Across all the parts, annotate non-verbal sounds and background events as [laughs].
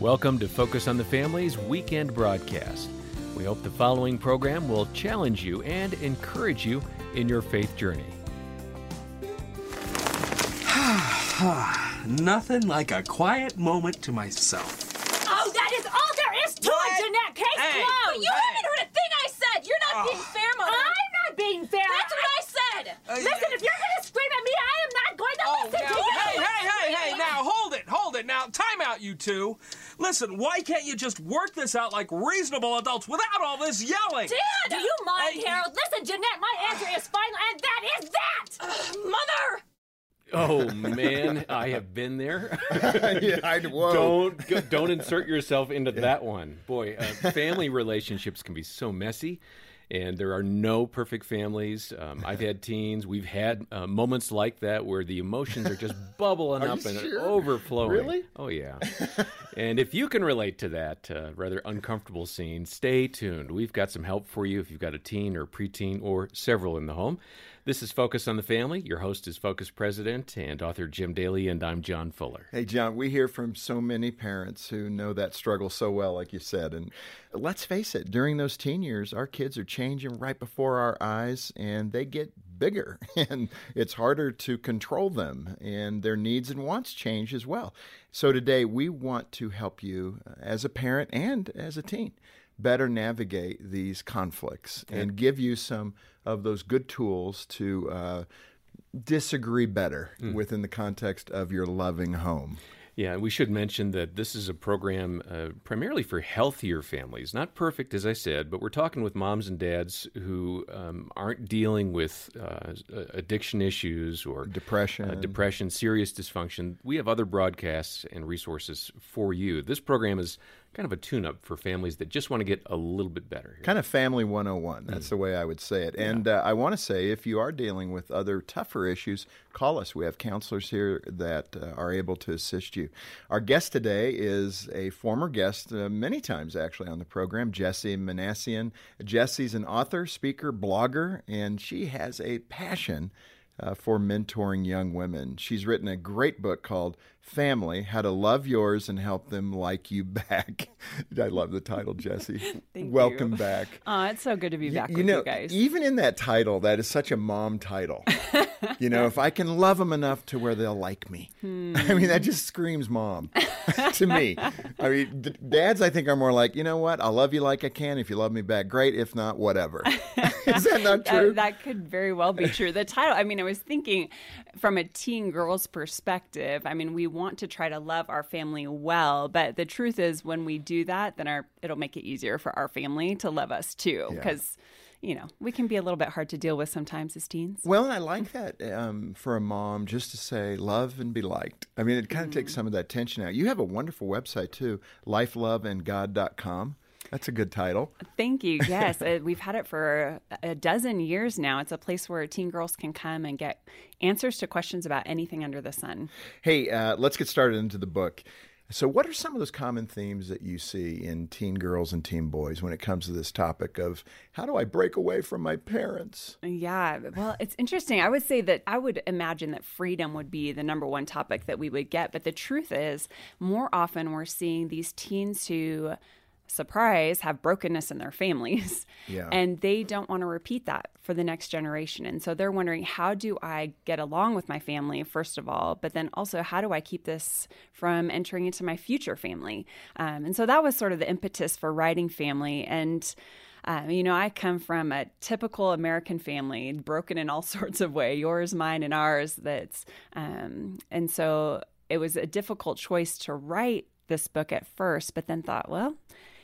Welcome to Focus on the Family's weekend broadcast. We hope the following program will challenge you and encourage you in your faith journey. [sighs] Nothing like a quiet moment to myself. Oh, that is all there is to What? it, Jeanette. Case Hey, closed. You haven't heard a thing I said. You're not being fair, Mother. I'm not being fair. That's what I said. Uh, Listen, if you're going to scream at me, I am not going to Oh, listen now, to you. hey, hey, hey, hey, now hold it, hold it. Now, time out, you two. Listen, why can't you just work this out like reasonable adults without all this yelling? Dad, do you mind, Hey. Harold? Listen, Jeanette, my answer is final, and that is that. Mother! Oh [laughs] man, I have been there. [laughs] yeah, I, don't go- don't insert yourself into that one. Boy, uh, family relationships can be so messy, and there are no perfect families. Um, I've had teens. We've had uh, moments like that where the emotions are just [laughs] bubbling Are up and sure? overflowing. Really? Oh yeah. [laughs] and if you can relate to that uh, rather uncomfortable scene, stay tuned. We've got some help for you if you've got a teen or preteen or several in the home. This is Focus on the Family. Your host is Focus President and author Jim Daly, and I'm John Fuller. Hey, John, we hear from so many parents who know that struggle so well, like you said. And let's face it, during those teen years, our kids are changing right before our eyes and they get bigger [laughs] and it's harder to control them and their needs and wants change as well. So today we want to help you uh, as a parent and as a teen better navigate these conflicts and give you some of those good tools to uh, disagree better within the context of your loving home. Yeah, we should mention that this is a program uh, primarily for healthier families. Not perfect, as I said, but we're talking with moms and dads who um, aren't dealing with uh, addiction issues or Depression. uh, depression, serious dysfunction. We have other broadcasts and resources for you. This program is kind of a tune up for families that just want to get a little bit better. Here. Kind of family 101. That's the way I would say it. And uh, I want to say if you are dealing with other tougher issues, call us. We have counselors here that uh, are able to assist you. Our guest today is a former guest, uh, many times actually on the program, Jessie Minassian. Jessie's an author, speaker, blogger, and she has a passion uh, for mentoring young women. She's written a great book called Family How to Love Yours and Help Them Like You Back. [laughs] I love the title, Jessie. [laughs] Welcome you. back. Oh, it's so good to be back you with know, you guys. even in that title, that is such a mom title. [laughs] you know, if I can love them enough to where they'll like me. Hmm. I mean, that just screams mom to me. I mean, d- dads, I think, are more like, you know what? I'll love you like I can. If you love me back, great. If not, whatever. [laughs] is that not true? That, that could very well be true. The title, I mean, I was thinking from a teen girl's perspective, I mean, we want to try to love our family well, but the truth is when we do that, then our it'll make it easier for our family to love us too Yeah. because you know, we can be a little bit hard to deal with sometimes as teens. Well, and I like that um, for a mom just to say love and be liked. I mean, it kind of Mm. takes some of that tension out. You have a wonderful website too, lifeloveandgod.com. That's a good title. Thank you. [laughs] Yes, uh, we've had it for a dozen years now. It's a place where teen girls can come and get answers to questions about anything under the sun. Hey, uh, let's get started into the book. So, what are some of those common themes that you see in teen girls and teen boys when it comes to this topic of how do I break away from my parents? Yeah, well, it's interesting. I would say that I would imagine that freedom would be the number one topic that we would get. But the truth is, more often we're seeing these teens who, surprise, have brokenness in their families. [laughs] Yeah. And they don't want to repeat that for the next generation. And so they're wondering, how do I get along with my family, first of all? But then also, how do I keep this from entering into my future family? Um, and so that was sort of the impetus for writing Family. And um, you know, I come from a typical American family, broken in all [laughs] sorts of way, yours, mine, and ours. That's um, and so it was a difficult choice to write this book at first, but then thought, well,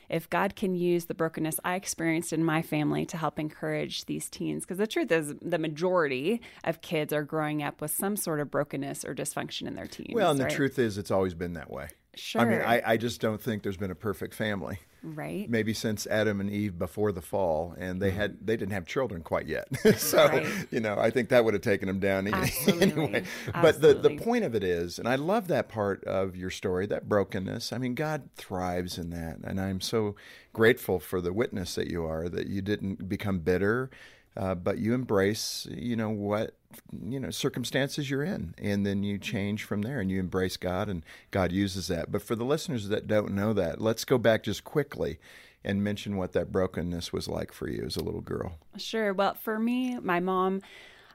if God can use the brokenness I experienced in my family to help encourage these teens, because the truth is, the majority of kids are growing up with some sort of brokenness or dysfunction in their teens. Well, and the truth is, it's always been that way. Sure. I mean, I, I just don't think there's been a perfect family. Right? Maybe since Adam and Eve before the fall, and they had mm-hmm. they didn't have children quite yet. [laughs] so Right. you know, I think that would have taken them down [laughs] Absolutely. anyway. But the the point of it is, and I love that part of your story, that brokenness. I mean, God thrives in that, and I'm so grateful for the witness that you are that you didn't become bitter. Uh, but you embrace, you know, what you know circumstances you're in and then you change from there and you embrace god and god uses that but for the listeners that don't know that let's go back just quickly and mention what that brokenness was like for you as a little girl Sure. Well, for me, my mom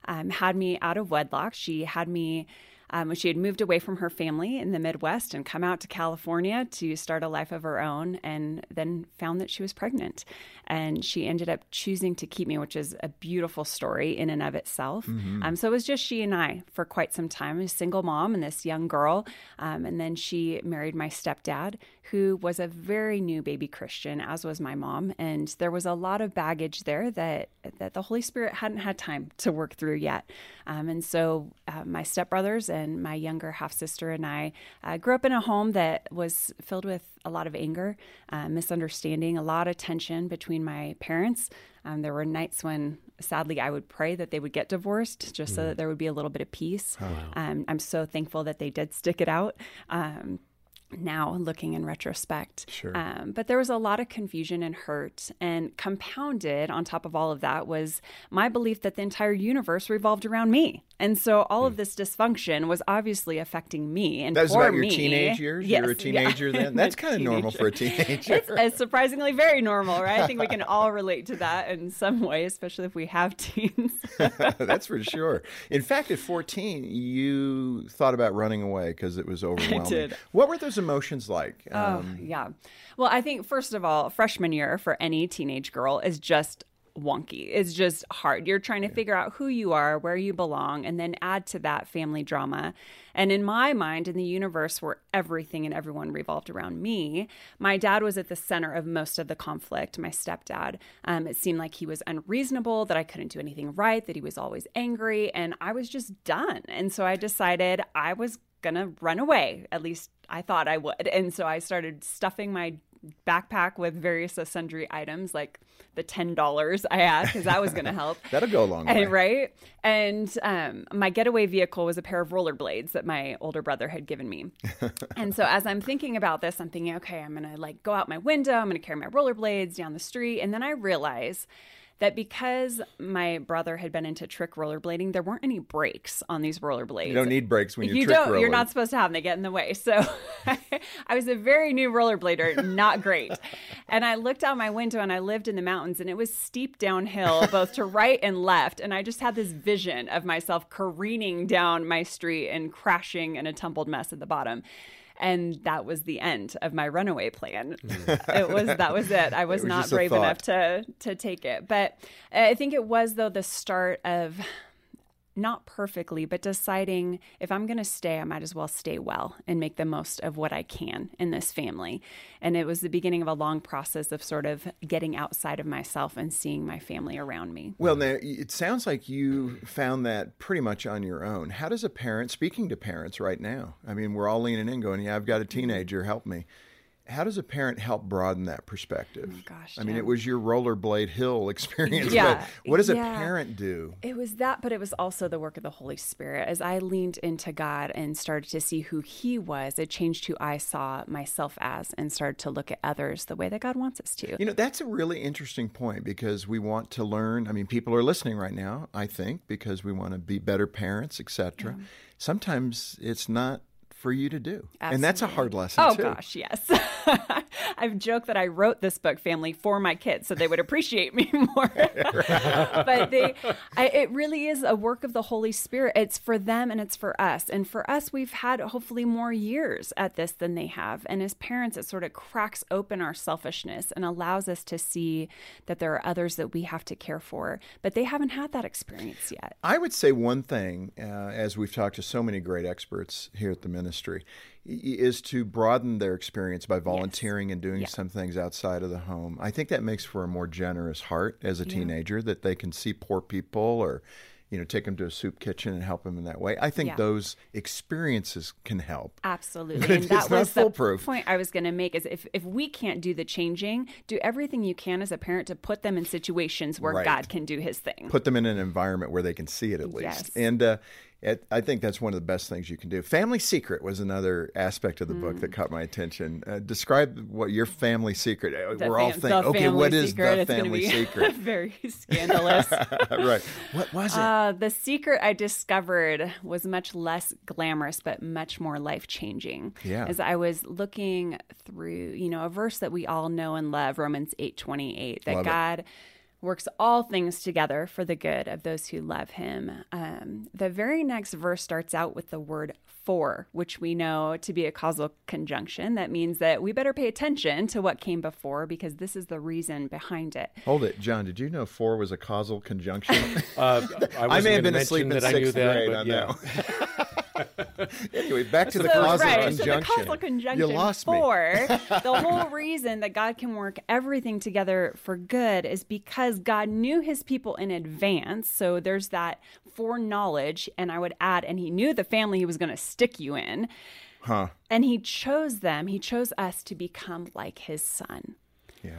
um, had me out of wedlock. She had me. Um, she had moved away from her family in the Midwest and come out to California to start a life of her own, and then found that she was pregnant. And she ended up choosing to keep me, which is a beautiful story in and of itself. Um, so it was just she and I for quite some time, a single mom and this young girl. Um, and then she married my stepdad, who was a very new baby Christian, as was my mom. And there was a lot of baggage there that that the Holy Spirit hadn't had time to work through yet. Um, and so uh, my stepbrothers and my younger half sister and I uh, grew up in a home that was filled with a lot of anger, uh, misunderstanding, a lot of tension between my parents. Um, there were nights when, sadly, I would pray that they would get divorced just so that there would be a little bit of peace. Um, I'm so thankful that they did stick it out. Um, now looking in retrospect. Sure. Um, but there was a lot of confusion and hurt. And compounded on top of all of that was my belief that the entire universe revolved around me. And so all of this dysfunction was obviously affecting me. And Hmm. that was about your me, teenage years Yes, you were a [laughs] yeah. teenager then [laughs] that's kind of normal for a teenager It's, [laughs] surprisingly very normal, right? I think we can all relate to that in some way, especially if we have teens. That's for sure. In fact, at 14, you thought about running away because it was overwhelming. I did. What were those emotions like? Um, Yeah. Well, I think first of all, freshman year for any teenage girl is just wonky. It's just hard. You're trying to figure out who you are, where you belong, and then add to that family drama. And in my mind, in the universe where everything and everyone revolved around me, my dad was at the center of most of the conflict, my stepdad. Um, it seemed like he was unreasonable, that I couldn't do anything right, that he was always angry, and I was just done. And so I decided I was going to run away. At least I thought I would. And so I started stuffing my backpack with various sundry items like the $10 I had because that was going [laughs] to help. That'll go a long way. Right? And um, my getaway vehicle was a pair of rollerblades that my older brother had given me. [laughs] and so as I'm thinking about this, I'm thinking, okay, I'm going to like go out my window, I'm going to carry my rollerblades down the street. And then I realize that because my brother had been into trick rollerblading, there weren't any brakes on these rollerblades. You don't need brakes when you're you trick don't. You're not supposed to have them. They get in the way. So [laughs] I was a very new rollerblader, not great. And I looked out my window and I lived in the mountains and it was steep downhill, [laughs] both to right and left. And I just had this vision of myself careening down my street and crashing in a tumbled mess at the bottom. And that was the end of my runaway plan. [laughs] it was that was it. I [laughs] was, was not brave enough to to take it. But uh, I think it was though the start of not perfectly, but deciding if I'm going to stay, I might as well stay well and make the most of what I can in this family. And it was the beginning of a long process of sort of getting outside of myself and seeing my family around me. Well, now it sounds like you found that pretty much on your own. How does a parent, speaking to parents right now, I mean, we're all leaning in going, Yeah, I've got a teenager, help me. How does a parent help broaden that perspective? Oh, gosh, I mean, yeah. it was your rollerblade hill [laughs] experience, Yeah, but what does a parent do? It was that, but it was also the work of the Holy Spirit. As I leaned into God and started to see who He was, it changed who I saw myself as and started to look at others the way that God wants us to. You know, that's a really interesting point because we want to learn. I mean, people are listening right now, I think, because we want to be better parents, etc. Sometimes it's not for you to do. And that's a hard lesson Oh too. gosh, yes. [laughs] I've joked that I wrote this book, family, for my kids, so they would appreciate me [laughs] more. [laughs] but they, I, it really is a work of the Holy Spirit. It's for them and it's for us. And for us, we've had hopefully more years at this than they have. And as parents, it sort of cracks open our selfishness and allows us to see that there are others that we have to care for, but they haven't had that experience yet. I would say one thing, uh, as we've talked to so many great experts here at the ministry, i- is to broaden their experience by volunteering and doing some things outside of the home. I think that makes for a more generous heart as a teenager that they can see poor people or, you know, take them to a soup kitchen and help them in that way. I think Yeah. those experiences can help. Absolutely. And it's that not was the foolproof. point I was going to make is if, if we can't do the changing, do everything you can as a parent to put them in situations where Right. God can do his thing. Put them in an environment where they can see it at least. Yes. And uh, It, I think that's one of the best things you can do. Family secret was another aspect of the book Mm. that caught my attention. Uh, describe what your family secret. uh, The We're all thinking, okay, what is secret. the It's family [laughs] secret? very scandalous. [laughs] right. What was it? Uh, the secret I discovered was much less glamorous, but much more life changing. Yeah. As I was looking through, you know, a verse that we all know and love, Romans eight twenty eight, that Love it. God works all things together for the good of those who love Him. Um, the very next verse starts out with the word for, which we know to be a causal conjunction. That means that we better pay attention to what came before because this is the reason behind it. Hold it, John. Did you know for was a causal conjunction? Uh, I, [laughs] I may have been asleep mention in that I knew sixth that, grade but on yeah. that [laughs] one. [laughs] anyway, back to the So, causal right, conjunction. So the causal conjunction You lost me. the [laughs] whole reason that God can work everything together for good is because God knew his people in advance. So there's that foreknowledge. And I would add, and he knew the family he was going to stick you in. Huh. And he chose them, he chose us to become like his son.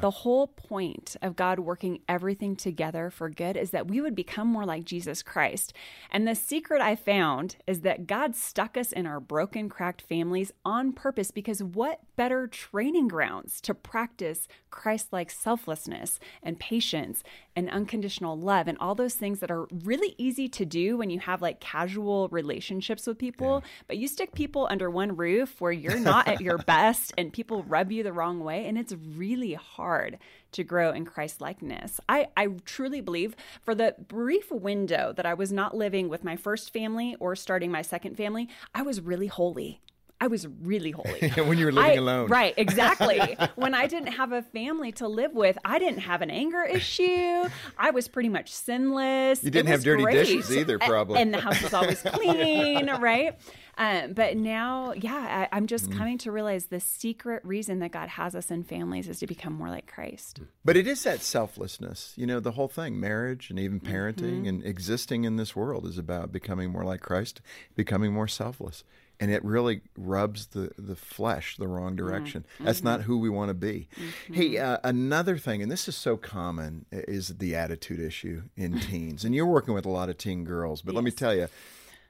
The whole point of God working everything together for good is that we would become more like Jesus Christ. And the secret I found is that God stuck us in our broken, cracked families on purpose because what better training grounds to practice Christ like selflessness and patience and unconditional love and all those things that are really easy to do when you have like casual relationships with people, but you stick people under one roof where you're [laughs] not at your best and people rub you the wrong way and it's really hard to grow in Christ likeness. I, I truly believe for the brief window that I was not living with my first family or starting my second family, I was really holy. I was really holy. [laughs] when you were living I- alone. Right, [laughs] exactly. when I didn't have a family to live with, I didn't have an anger issue. I was pretty much sinless. You didn't have dirty great. dishes either, probably. And the house was always [laughs] clean, right? Um, but now, yeah, I, I'm just Mm. coming to realize the secret reason that God has us in families is to become more like Christ. But it is that selflessness. You know, the whole thing, marriage and even parenting Mm-hmm. and existing in this world is about becoming more like Christ, becoming more selfless. And it really rubs the, the flesh the wrong mm-hmm. direction. That's not mm-hmm. who we want to be. Hey, mm-hmm. uh, another thing, and this is so common, is the attitude issue in [laughs] teens. And you're working with a lot of teen girls, but let me tell you,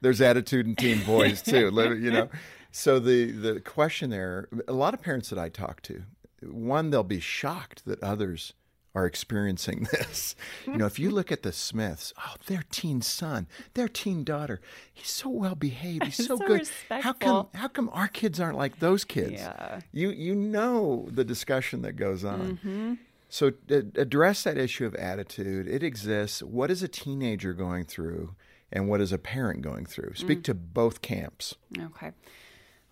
there's attitude in teen boys too. [laughs] You know, so the the question there, a lot of parents that I talk to, one they'll be shocked that others are experiencing [laughs] this. You know, if you look at the Smiths, oh, their teen son, their teen daughter, he's so well behaved, he's [laughs] so, So good. How come how come our kids aren't like those kids? Yeah. You you know the discussion that goes on. Mm-hmm. So address that issue of attitude. It exists. What is a teenager going through, and what is a parent going through? Speak to both camps. Okay.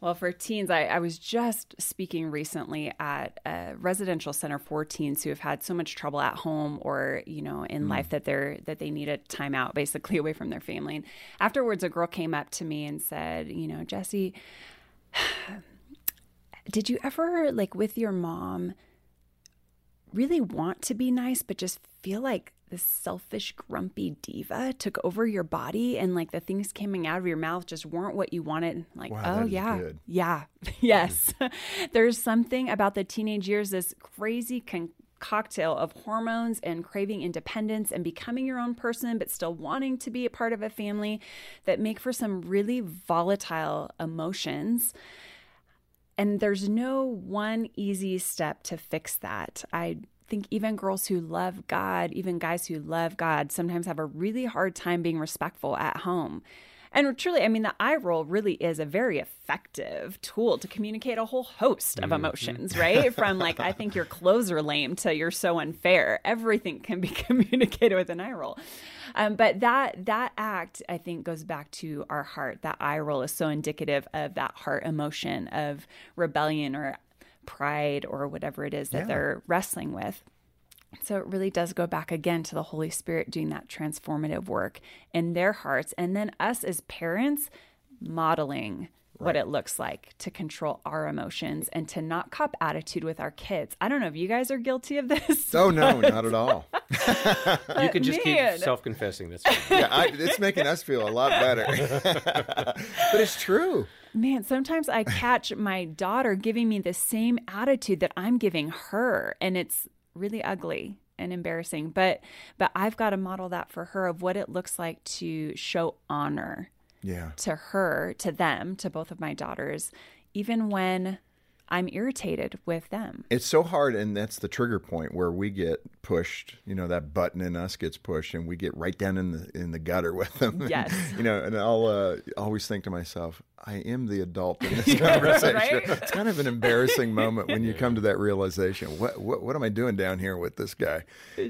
Well, for teens, I, I was just speaking recently at a residential center for teens who have had so much trouble at home or, you know, in hmm. life that they're that they need a timeout basically [laughs] away from their family. And afterwards a girl came up to me and said, you know, Jessie, [sighs] did you ever like with your mom really want to be nice but just feel like this selfish grumpy diva took over your body and like the things coming out of your mouth just weren't what you wanted. Like Wow, oh yeah. good. yeah. [laughs] Yes. [laughs] there's something about the teenage years this crazy con- cocktail of hormones and craving independence and becoming your own person but still wanting to be a part of a family that make for some really volatile emotions. And there's no one easy step to fix that. I think even girls who love God, even guys who love God, sometimes have a really hard time being respectful at home. And truly, I mean, the eye roll really is a very effective tool to communicate a whole host of emotions, right? From like, I think your clothes are lame to you're so unfair. Everything can be [laughs] communicated with an eye roll. Um, but that that act, I think, goes back to our heart. That eye roll is so indicative of that heart emotion of rebellion or pride or whatever it is that Yeah. they're wrestling with. So it really does go back again to the Holy Spirit doing that transformative work in their hearts. And then us as parents modeling what it looks like to control our emotions and to not cop attitude with our kids. I don't know if you guys are guilty of this. [laughs] Oh no, not at [laughs] all. [laughs] You could just man. keep self-confessing. this. Yeah, I, it's making us feel a lot better. but it's true. Man, sometimes I catch my daughter giving me the same attitude that I'm giving her, and it's really ugly and embarrassing. But but I've got to model that for her of what it looks like to show honor Yeah. to her, to them, to both of my daughters, even when I'm irritated with them. It's so hard, and that's the trigger point where we get pushed. You know, that button in us gets pushed, and we get right down in the in the gutter with them. [laughs] Yes. you know, and I'll uh, always think to myself, I am the adult in this [laughs] conversation. Right? It's kind of an embarrassing moment when you come to that realization. What what, what am I doing down here with this guy?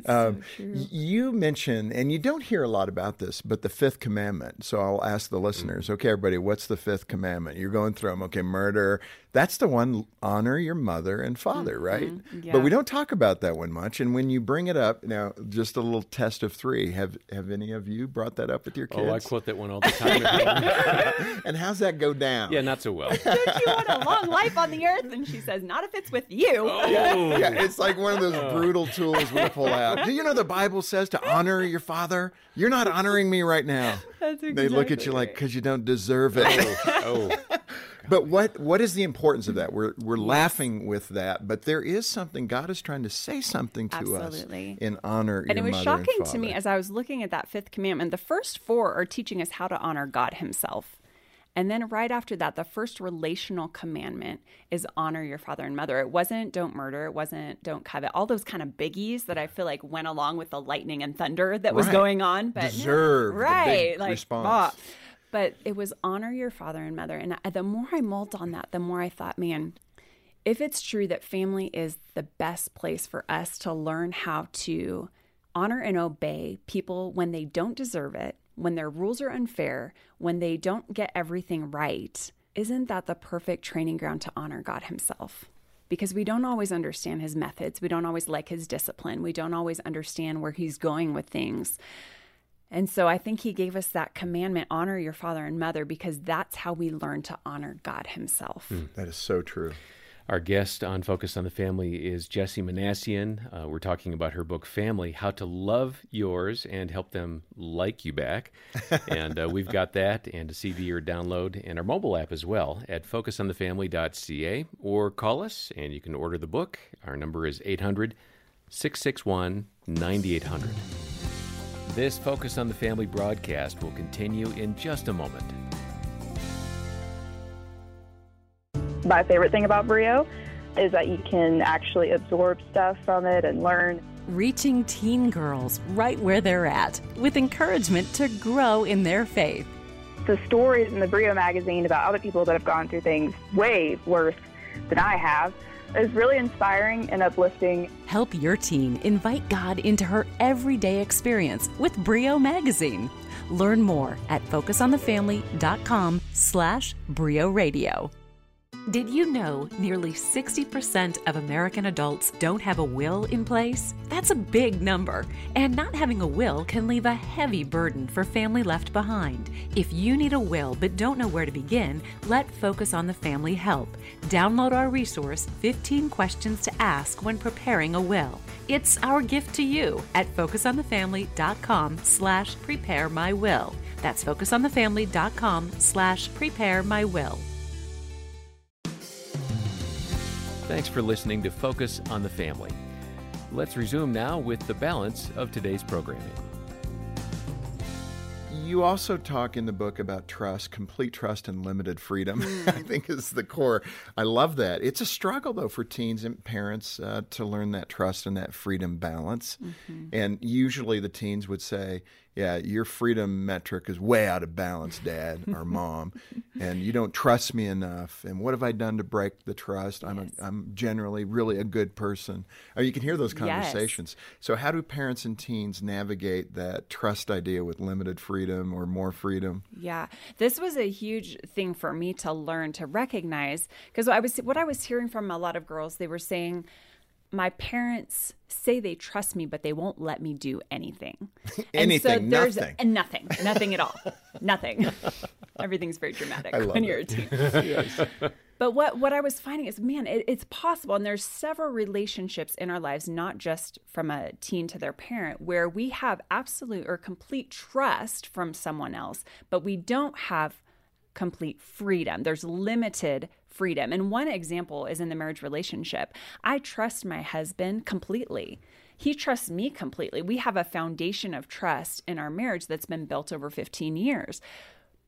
Um, y- You mentioned, and you don't hear a lot about this, but the fifth commandment. So I'll ask the listeners. Okay, everybody, what's the fifth commandment? You're going through them. Okay, murder. That's the one. Honor your mother and father, right? Yeah. But we don't talk about that one much. And when you bring it up, now just a little test of three. Have have any of you brought that up with your kids? Oh, I quote that one all the time. [laughs] [laughs] and how's that go down? yeah, not so well. [laughs] Don't you want a long life on the earth? And she says, Not if it's with you. Oh, [laughs] Yeah, it's like one of those oh. brutal tools we pull out. Do you know the Bible says to honor your father? You're not honoring me right now. [laughs] That's They look at you like because you don't deserve it. oh, oh. but what what is the importance of that? We're we're laughing with that, but there is something God is trying to say something to Absolutely. us in honor. And your it was mother shocking to me as I was looking at that fifth commandment. The first four are teaching us how to honor God Himself. And then right after that, the first relational commandment is honor your father and mother. It wasn't don't murder. It wasn't don't covet. All those kind of biggies that I feel like went along with the lightning and thunder that was Right. going on. But Deserve right, like response. ah. But it was honor your father and mother. And I, the more I mulled on that, the more I thought, man, if it's true that family is the best place for us to learn how to honor and obey people when they don't deserve it, when their rules are unfair, when they don't get everything right, isn't that the perfect training ground to honor God Himself? Because we don't always understand His methods. We don't always like His discipline. We don't always understand where He's going with things. And so I think he gave us that commandment honor your father and mother because that's how we learn to honor God himself. Hmm, that is so true. Our guest on Focus on the Family is Jessie Minassian. Uh, we're talking about her book, Family How to Love Yours and Help Them Like You Back. [laughs] and uh, we've got that and a CD or download and our mobile app as well at focusonthefamily.ca or call us and you can order the book. Our number is 800 661 9800. This Focus on the Family broadcast will continue in just a moment. My favorite thing about Brio is that you can actually absorb stuff from it and learn. reaching teen girls right where they're at with encouragement to grow in their faith. The stories in the Brio magazine about other people that have gone through things way worse than I have is really inspiring and uplifting. Help your teen invite God into her everyday experience with Brio Magazine. Learn more at focusonthefamily.com slash Brio Radio. Did you know nearly 60% of American adults don't have a will in place? That's a big number, and not having a will can leave a heavy burden for family left behind. If you need a will but don't know where to begin, let Focus on the Family help. Download our resource 15 Questions to Ask When Preparing a Will. It's our gift to you at focusonthefamily.com slash prepare my will. That's focusonthefamily.com slash prepare my will. Thanks for listening to Focus on the Family. Let's resume now with the balance of today's programming. You also talk in the book about trust, complete trust, and limited freedom. [laughs] I think is the core. I love that. It's a struggle though for teens and parents uh, to learn that trust and that freedom balance. And usually the teens would say, "Yeah, your freedom metric is way out of balance, Dad or [laughs] Mom, and you don't trust me enough. And what have I done to break the trust? I'm a, I'm generally really a good person." Or you can hear those Yes. conversations. So, how do parents and teens navigate that trust idea with limited freedom or more freedom? Yeah, this was a huge thing for me to learn to recognize because I was what I was hearing from a lot of girls. They were saying, "My parents say they trust me, but they won't let me do anything." [laughs] Anything, there's nothing. and nothing, nothing at all, [laughs] nothing. [laughs] Everything's very dramatic when you're a it. teen. But what what I was finding is, man, it, it's possible, and there's several relationships in our lives, not just from a teen to their parent, where we have absolute or complete trust from someone else, but we don't have complete freedom. There's limited freedom, and one example is in the marriage relationship. I trust my husband completely. He trusts me completely. We have a foundation of trust in our marriage that's been built over 15 years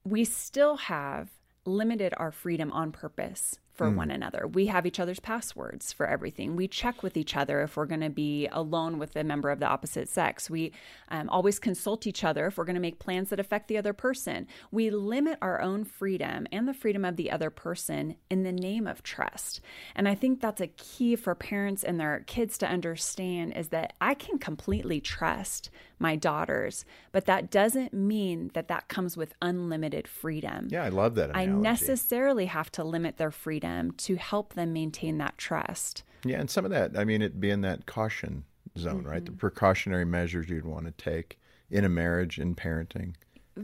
we still have limited our freedom on purpose for Mm. one another. We have each other's passwords for everything. We check with each other if we're going to be alone with a member of the opposite sex. We um, always consult each other if we're going to make plans that affect the other person. We limit our own freedom and the freedom of the other person in the name of trust. And I think that's a key for parents and their kids to understand is that I can completely trust my daughters, but that doesn't mean that that comes with unlimited freedom. Yeah, I love that I necessarily have to limit their freedom to help them maintain that trust. Yeah, and some of that, I mean, it being that caution zone, right? The Mm-hmm. precautionary measures you'd want to take in a marriage, in parenting,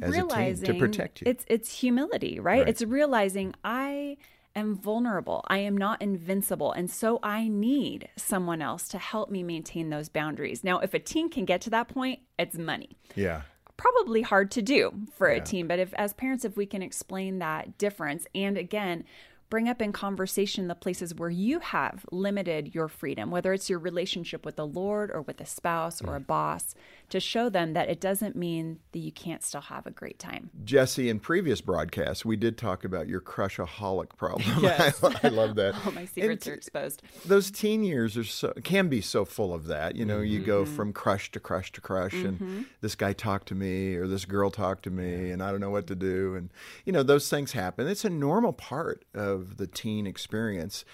as realizing a team to protect you. It's it's humility, right? Right. It's realizing I am vulnerable. I am not invincible, and so I need someone else to help me maintain those boundaries. Now, if a teen can get to that point, it's money. yeah. probably hard to do for a Yeah. teen but if as parents if we can explain that difference and again bring up in conversation the places where you have limited your freedom whether it's your relationship with the lord or with a spouse or a boss to show them that it doesn't mean that you can't still have a great time Jessie, in previous broadcasts, we did talk about your crushaholic problem. [laughs] Yes. I, I love that. [laughs] all my secrets And are exposed those teen years are so can be so full of that. You know, you go Mm-hmm. from crush to crush to crush, and this guy talked to me or this girl talked to me, and I don't know what to do, and you know those things happen. It's a normal part of the teen experience.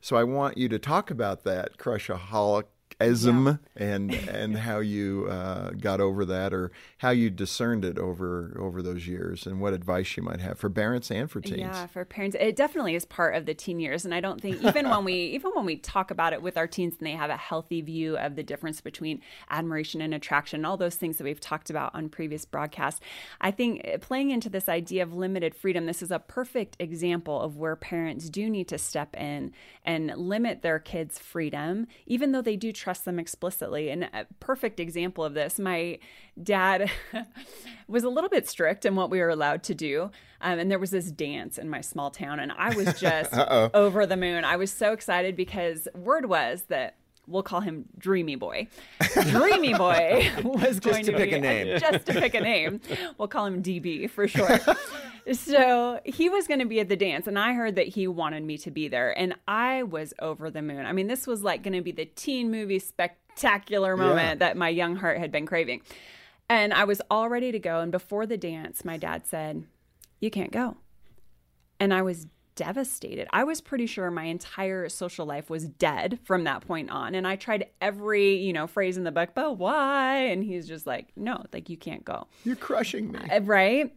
So I want you to talk about that crushaholic. Ism and and how you uh, got over that, or how you discerned it over over those years, and what advice you might have for parents and for teens. Yeah, for parents, it definitely is part of the teen years, and I don't think even when we [laughs] even when we talk about it with our teens and they have a healthy view of the difference between admiration and attraction, all those things that we've talked about on previous broadcasts, I think uh, playing into this idea of limited freedom, this is a perfect example of where parents do need to step in and limit their kids' freedom, even though they do trust them explicitly. And a perfect example of this, my dad [laughs] was a little bit strict in what we were allowed to do. Um, and there was this dance in my small town, and I was just [laughs] over the moon. I was so excited because word was that we'll call him Dreamy Boy. [laughs] Dreamy Boy was going to to, pick be a name. just to pick a name. We'll call him DB for short. So he was going to be at the dance, and I heard that he wanted me to be there, and I was over the moon. I mean, this was like going to be the teen movie spectacular moment that my young heart had been craving. And I was all ready to go. And before the dance, my dad said, You can't go. And I was devastated. I was pretty sure my entire social life was dead from that point on. And I tried every, you know, phrase in the book, but why? And he's just like, no, like you can't go. You're crushing me. Uh, Right.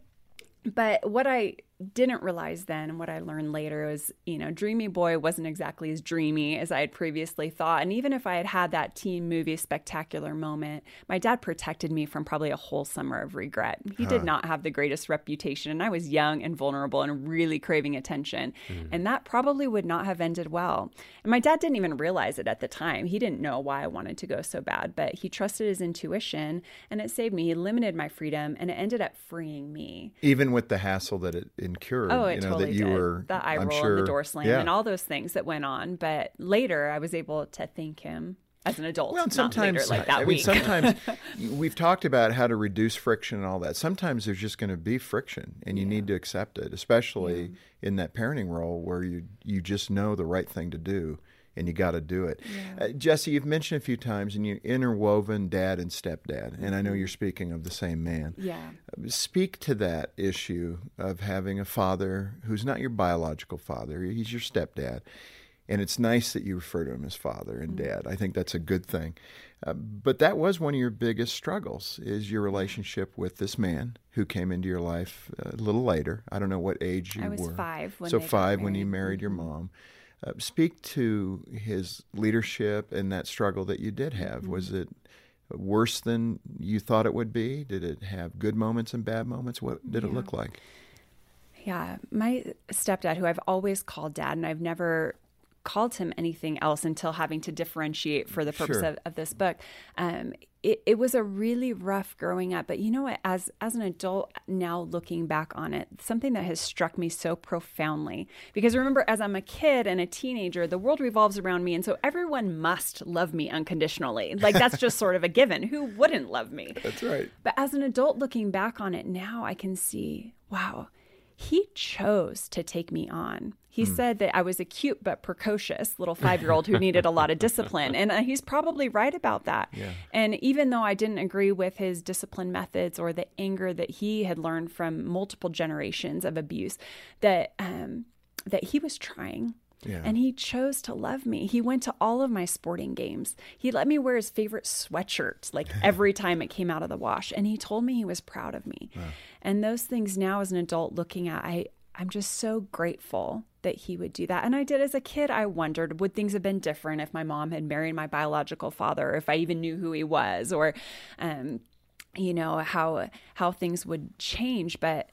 But what I didn't realize then, and what I learned later, was you know, Dreamy Boy wasn't exactly as dreamy as I had previously thought. And even if I had had that teen movie spectacular moment, my dad protected me from probably a whole summer of regret. He did not have the greatest reputation, and I was young and vulnerable and really craving attention. Mm. And that probably would not have ended well. And my dad didn't even realize it at the time. He didn't know why I wanted to go so bad, but he trusted his intuition and it saved me. He limited my freedom and it ended up freeing me. Even with the hassle that it incurred, Oh, it you know, totally that you did. were the eye I'm roll sure, and the door slam yeah. and all those things that went on. But later, I was able to thank him as an adult. Well, not later, sometimes like that I mean, sometimes [laughs] we've talked about how to reduce friction and all that. Sometimes there's just going to be friction, and you need to accept it, especially in that parenting role where you you just know the right thing to do, and you got to do it. Uh, Jessie, you've mentioned a few times, and you interwoven dad and stepdad, and I know mm-hmm. you're speaking of the same man. yeah. Uh, speak to that issue of having a father who's not your biological father, he's your stepdad. And it's nice that you refer to him as father and mm-hmm. dad. I think that's a good thing. Uh, but that was one of your biggest struggles is your relationship with this man who came into your life uh, a little later. I don't know what age you were. I was were. five when so five when you married. married your mm-hmm. mom. Uh, speak to his leadership and that struggle that you did have. Mm-hmm. Was it worse than you thought it would be? Did it have good moments and bad moments? What did it look like? Yeah, my stepdad, who I've always called dad, and I've never called him anything else until having to differentiate for the purpose Sure. of, of this book. Um, it, it was a really rough growing up, but you know what? As as an adult now, looking back on it, something that has struck me so profoundly because remember, as I'm a kid and a teenager, the world revolves around me, and so everyone must love me unconditionally. Like that's just sort of a given. Who wouldn't love me? That's right. But as an adult looking back on it now, I can see, wow, he chose to take me on. He said that I was a cute but precocious little five year old who needed a lot of discipline. And uh, he's probably right about that. And even though I didn't agree with his discipline methods or the anger that he had learned from multiple generations of abuse, that, um, that he was trying. Yeah. And he chose to love me. He went to all of my sporting games. He let me wear his favorite sweatshirt like [laughs] every time it came out of the wash. And he told me he was proud of me. And those things now as an adult looking at, I, I'm just so grateful that he would do that. And I did as a kid, I wondered would things have been different if my mom had married my biological father, if I even knew who he was, or um, you know, how how things would change. But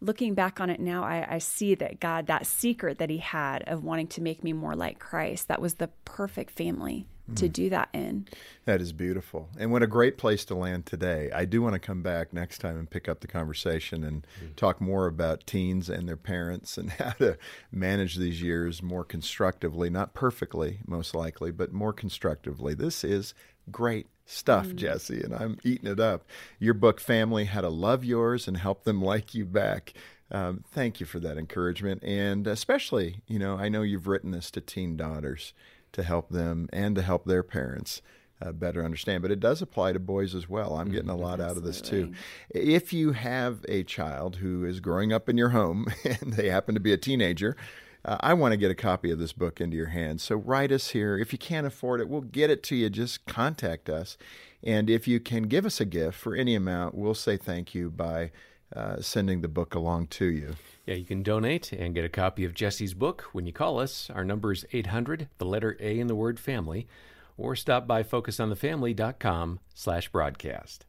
looking back on it now, I, I see that God, that secret that He had of wanting to make me more like Christ, that was the perfect family to do that in. That is beautiful. And what a great place to land today. I do want to come back next time and pick up the conversation and talk more about teens and their parents and [laughs] how to manage these years more constructively, not perfectly, most likely, but more constructively. This is great stuff, Jessie, and I'm eating it up. Your book, Family How to Love Yours and Help Them Like You Back. Um, thank you for that encouragement. And especially, you know, I know you've written this to teen daughters to help them and to help their parents uh, better understand. But it does apply to boys as well. I'm getting a lot out of this too. If you have a child who is growing up in your home [laughs] and they happen to be a teenager, uh, I want to get a copy of this book into your hands. So write us here. If you can't afford it, we'll get it to you. Just contact us. And if you can give us a gift for any amount, we'll say thank you by uh, sending the book along to you. Yeah, you can donate and get a copy of Jessie's book when you call us. Our number is 800, the letter A in the word family, or stop by focusonthefamily.com slash broadcast.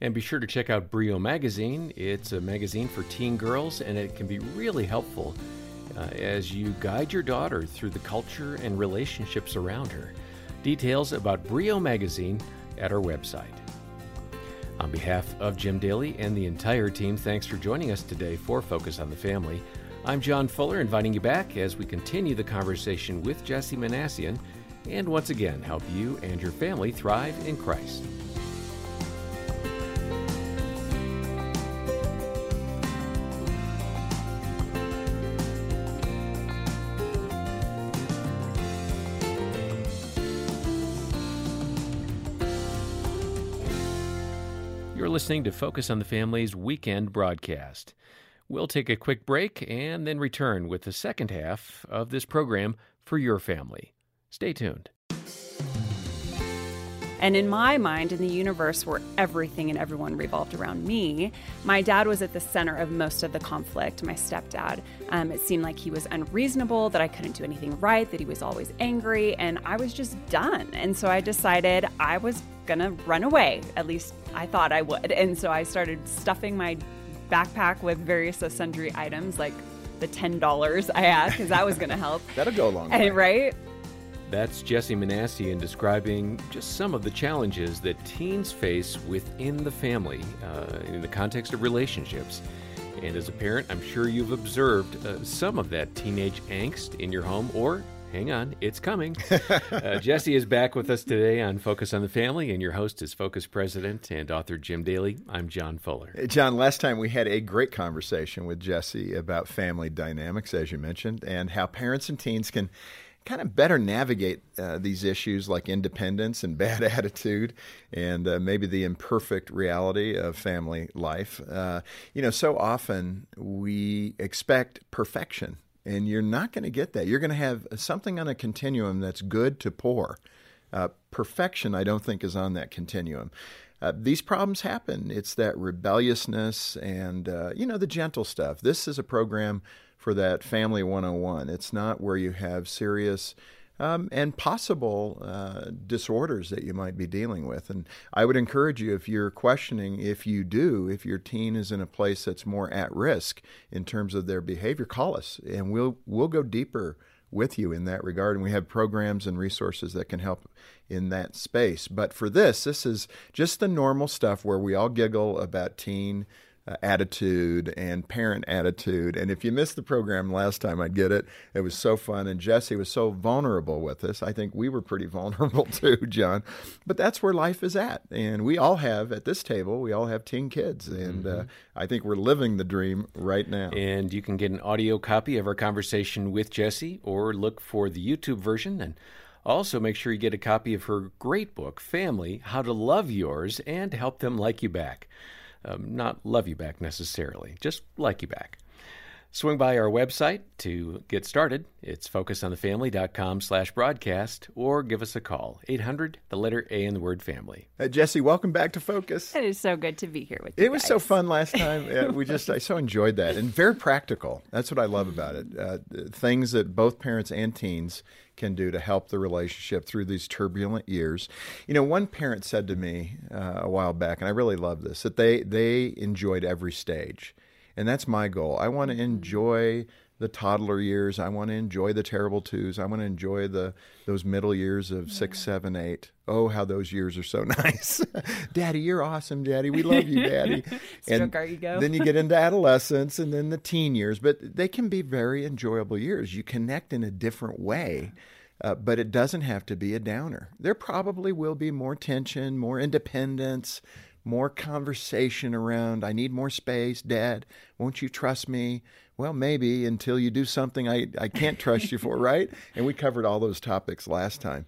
And be sure to check out Brio Magazine. It's a magazine for teen girls, and it can be really helpful uh, as you guide your daughter through the culture and relationships around her. Details about Brio Magazine at our website. On behalf of Jim Daly and the entire team, thanks for joining us today for Focus on the Family. I'm John Fuller, inviting you back as we continue the conversation with Jessie Minassian and once again help you and your family thrive in Christ. Listening to Focus on the Family's weekend broadcast. We'll take a quick break and then return with the second half of this program for your family. Stay tuned. And in my mind, in the universe where everything and everyone revolved around me, my dad was at the center of most of the conflict. My stepdad. Um, it seemed like he was unreasonable, that I couldn't do anything right, that he was always angry, and I was just done. And so I decided I was gonna run away. At least I thought I would. And so I started stuffing my backpack with various sundry items, like the ten dollars I had, because that was gonna help. [laughs] That'll go a long way. And, right? That's Jessie Minassian describing just some of the challenges that teens face within the family uh, in the context of relationships. And as a parent, I'm sure you've observed uh, some of that teenage angst in your home, or hang on, it's coming. [laughs] uh, Jessie is back with us today on Focus on the Family, and your host is Focus President and author Jim Daly. I'm John Fuller. Hey, John, last time we had a great conversation with Jessie about family dynamics, as you mentioned, and how parents and teens can kind of better navigate uh, these issues like independence and [laughs] bad attitude and uh, maybe the imperfect reality of family life. Uh, you know, so often we expect perfection, and you're not going to get that. You're going to have something on a continuum that's good to poor. Uh, perfection, I don't think, is on that continuum. Uh, these problems happen. It's that rebelliousness and, uh, you know, the gentle stuff. This is a program for that Family 101. It's not where you have serious um, and possible uh, disorders that you might be dealing with. And I would encourage you, if you're questioning if you do, if your teen is in a place that's more at risk in terms of their behavior, call us and we'll we'll go deeper with you in that regard. And we have programs and resources that can help in that space. But for this, this is just the normal stuff where we all giggle about teen uh, attitude and parent attitude. And if you missed the program last time, I'd get it. It was so fun. And Jessie was so vulnerable with us. I think we were pretty [laughs] vulnerable too, John. But that's where life is at. And we all have, at this table, we all have teen kids. And uh, I think we're living the dream right now. And you can get an audio copy of our conversation with Jessie or look for the YouTube version. And also make sure you get a copy of her great book, Family How to Love Yours and Help Them Like You Back. Um, not love you back necessarily, just like you back. Swing by our website to get started. It's focusonthefamily.com slash broadcast or give us a call, 800, the letter A in the word family. Uh, Jessie, welcome back to Focus. It is so good to be here with you. It was so fun last time. [laughs] Yeah, we just I so enjoyed that and very practical. That's what I love about it. Uh, things that both parents and teens can do to help the relationship through these turbulent years. You know, one parent said to me uh, a while back, and I really love this, that they they enjoyed every stage, and that's my goal. I want to enjoy the toddler years. I want to enjoy the terrible twos. I want to enjoy the those middle years of six, seven, eight. Oh, how those years are so [laughs] nice. [laughs] Daddy, you're awesome, Daddy. We love you, Daddy. [laughs] Stroke our ego. then you get into adolescence and then the teen years, but they can be very enjoyable years. You connect in a different way. Uh, but it doesn't have to be a downer. There probably will be more tension, more independence, more conversation around, I need more space, Dad. Won't you trust me? Well, maybe until you do something I, I can't trust you for, right? [laughs] And we covered all those topics last time.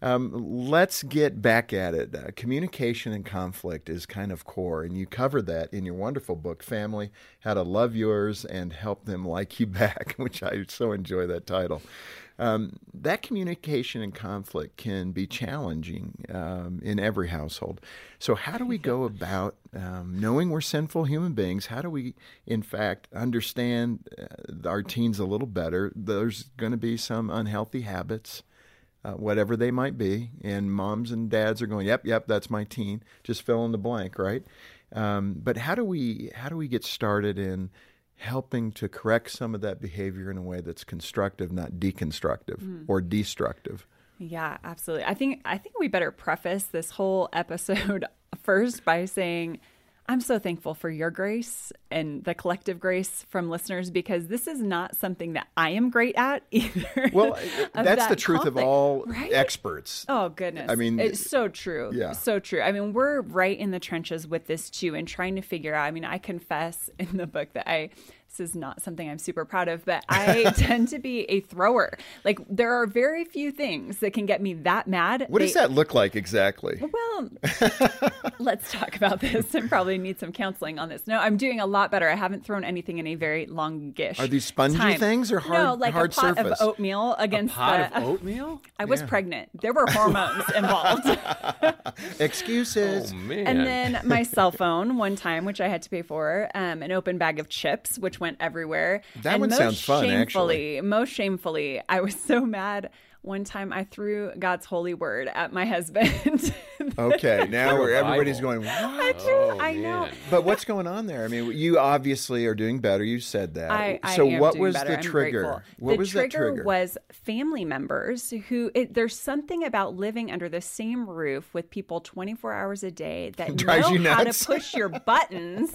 Um, let's get back at it. Uh, communication and conflict is kind of core, and you covered that in your wonderful book, Family How to Love Yours and Help Them Like You Back, [laughs] which I so enjoy that title. Um, that communication and conflict can be challenging um, in every household. So, how do we go about um, knowing we're sinful human beings? How do we, in fact, understand uh, our teens a little better? There's going to be some unhealthy habits. Uh, whatever they might be, and moms and dads are going, "Yep, yep, that's my teen." Just fill in the blank, right? Um, but how do we how do we get started in helping to correct some of that behavior in a way that's constructive, not deconstructive or destructive. Yeah, absolutely. I think I think we better preface this whole [laughs] episode [laughs] first by saying I'm so thankful for your grace and the collective grace from listeners because this is not something that I am great at [laughs] either. Well, that's the that truth of all right? experts. Oh goodness. I mean, it's so true. yeah. So true. I mean, we're right in the trenches with this too and trying to figure out. I mean, I confess in the book that I this is not something I'm super proud of, but I [laughs] tend to be a thrower. Like there are very few things that can get me that mad. What does that look like exactly? well, [laughs] let's talk about this and probably need some counseling on this. No, I'm doing a lot better. I haven't thrown anything in a very longish. Are these spongy time. thing or No, like hard a pot surface? of oatmeal against a Pot the. of oatmeal? I was pregnant. There were hormones [laughs] involved. Excuses. Oh, man. And then my cell phone one time, which I had to pay for, um, an open bag of chips, which went everywhere. That and one most sounds fun, actually. shamefully, Most shamefully, I was so mad. One time, I threw God's holy word at my husband. [laughs] Okay, now Through everybody's going, what? I threw. Oh, I know. But what's going on there? I mean, you obviously are doing better. You said that. I, I so am what doing was better. the trigger? What the was trigger, that trigger? was family members who it, there's something about living under the same roof with people 24 hours a day that [laughs] Drives know you how to push your [laughs] buttons.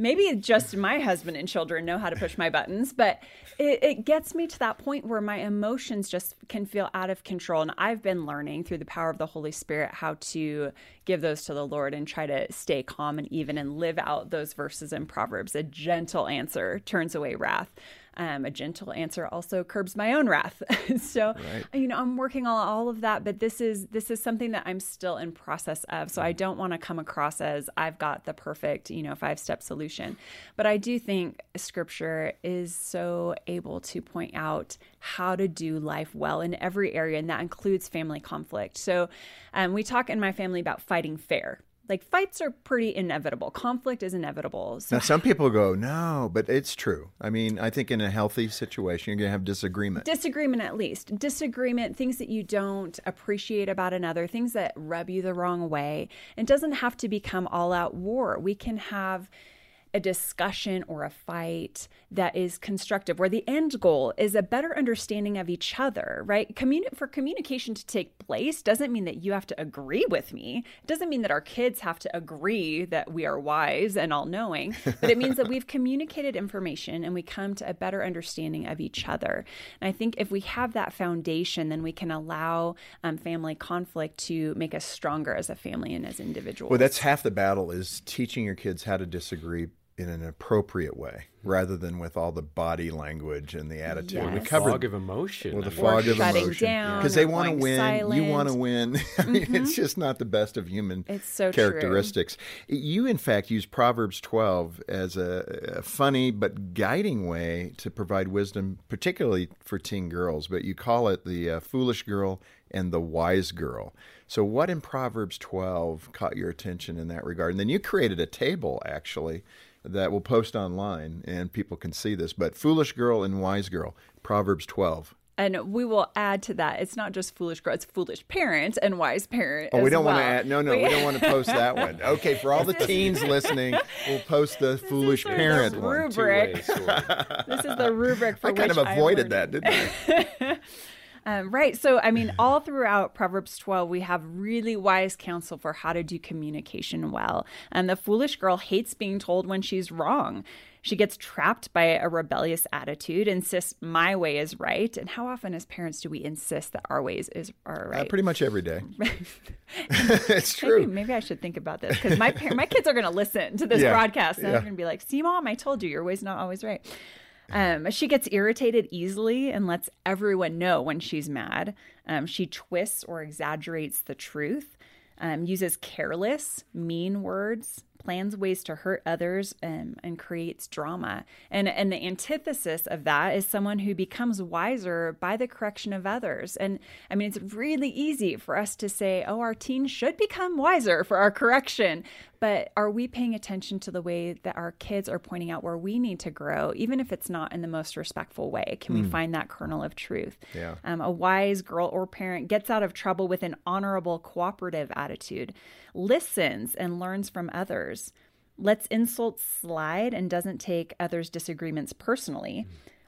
Maybe just my husband and children know how to push my buttons, but it, it gets me to that point where my emotions just can feel out of control. And I've been learning through the power of the Holy Spirit how to give those to the Lord and try to stay calm and even and live out those verses in Proverbs. A gentle answer turns away wrath. Um, a gentle answer also curbs my own wrath. [laughs] so, you know, I'm working on all of that, but this is this is something that I'm still in process of. So I don't want to come across as I've got the perfect, you know, five step solution. But I do think Scripture is so able to point out how to do life well in every area, and that includes family conflict. So, um, we talk in my family about fighting fair. Like fights are pretty inevitable. Conflict is inevitable. So Now, some people go, no, but it's true. I mean, I think in a healthy situation, you're going to have disagreement. disagreement at least disagreement things that you don't appreciate about another things that rub you the wrong way it doesn't have to become all out war we can have a discussion or a fight that is constructive, where the end goal is a better understanding of each other, right? Communi- for communication to take place doesn't mean that you have to agree with me. It doesn't mean that our kids have to agree that we are wise and all knowing, but it means that we've [laughs] communicated information and we come to a better understanding of each other. And I think if we have that foundation, then we can allow um, family conflict to make us stronger as a family and as individuals. Well, that's half the battle is teaching your kids how to disagree in an appropriate way rather than with all the body language and the attitude. Yes. We The covered fog of emotion. with the I mean, fog of shutting emotion because they want to going win. You want to win. [laughs] I mean, it's just not the best of human It's so true. characteristics. You, in fact, use Proverbs 12 as a, a funny but guiding way to provide wisdom, particularly for teen girls. But you call it the uh, foolish girl and the wise girl. So, what in Proverbs 12 caught your attention in that regard? And then you created a table, actually, that we'll post online and people can see this. But foolish girl and wise girl, Proverbs 12. And we will add to that. It's not just foolish girl; it's foolish parent and wise parent. Oh, we don't want to add. No, no, we don't want to post that one. [laughs] Okay, for all the teens listening, we'll post the foolish sort parent rubric. This is the rubric for I kind of avoided that, didn't I? [laughs] Um, right. So, I mean, all throughout Proverbs 12, we have really wise counsel for how to do communication well. And the foolish girl hates being told when she's wrong. She gets trapped by a rebellious attitude, insists my way is right. And how often, as parents, do we insist that our ways is are Uh, right? pretty much every day. [laughs] [laughs] it's Maybe, true. maybe I should think about this because my par- my kids are going to listen to this Yeah, broadcast and yeah. they're going to be like, "See, mom, I told you your way's not always right." Um, she gets irritated easily and lets everyone know when she's mad. Um, she twists or exaggerates the truth. Um, uses careless, mean words, plans ways to hurt others, um, and creates drama. And and the antithesis of that is someone who becomes wiser by the correction of others. And I mean, it's really easy for us to say, "Oh, our teens should become wiser for our correction." But are we paying attention to the way that our kids are pointing out where we need to grow, even if it's not in the most respectful way? Can we find that kernel of truth? Yeah. Um, a wise girl or parent gets out of trouble with an honorable, cooperative attitude, listens and learns from others, lets insults slide and doesn't take others' disagreements personally,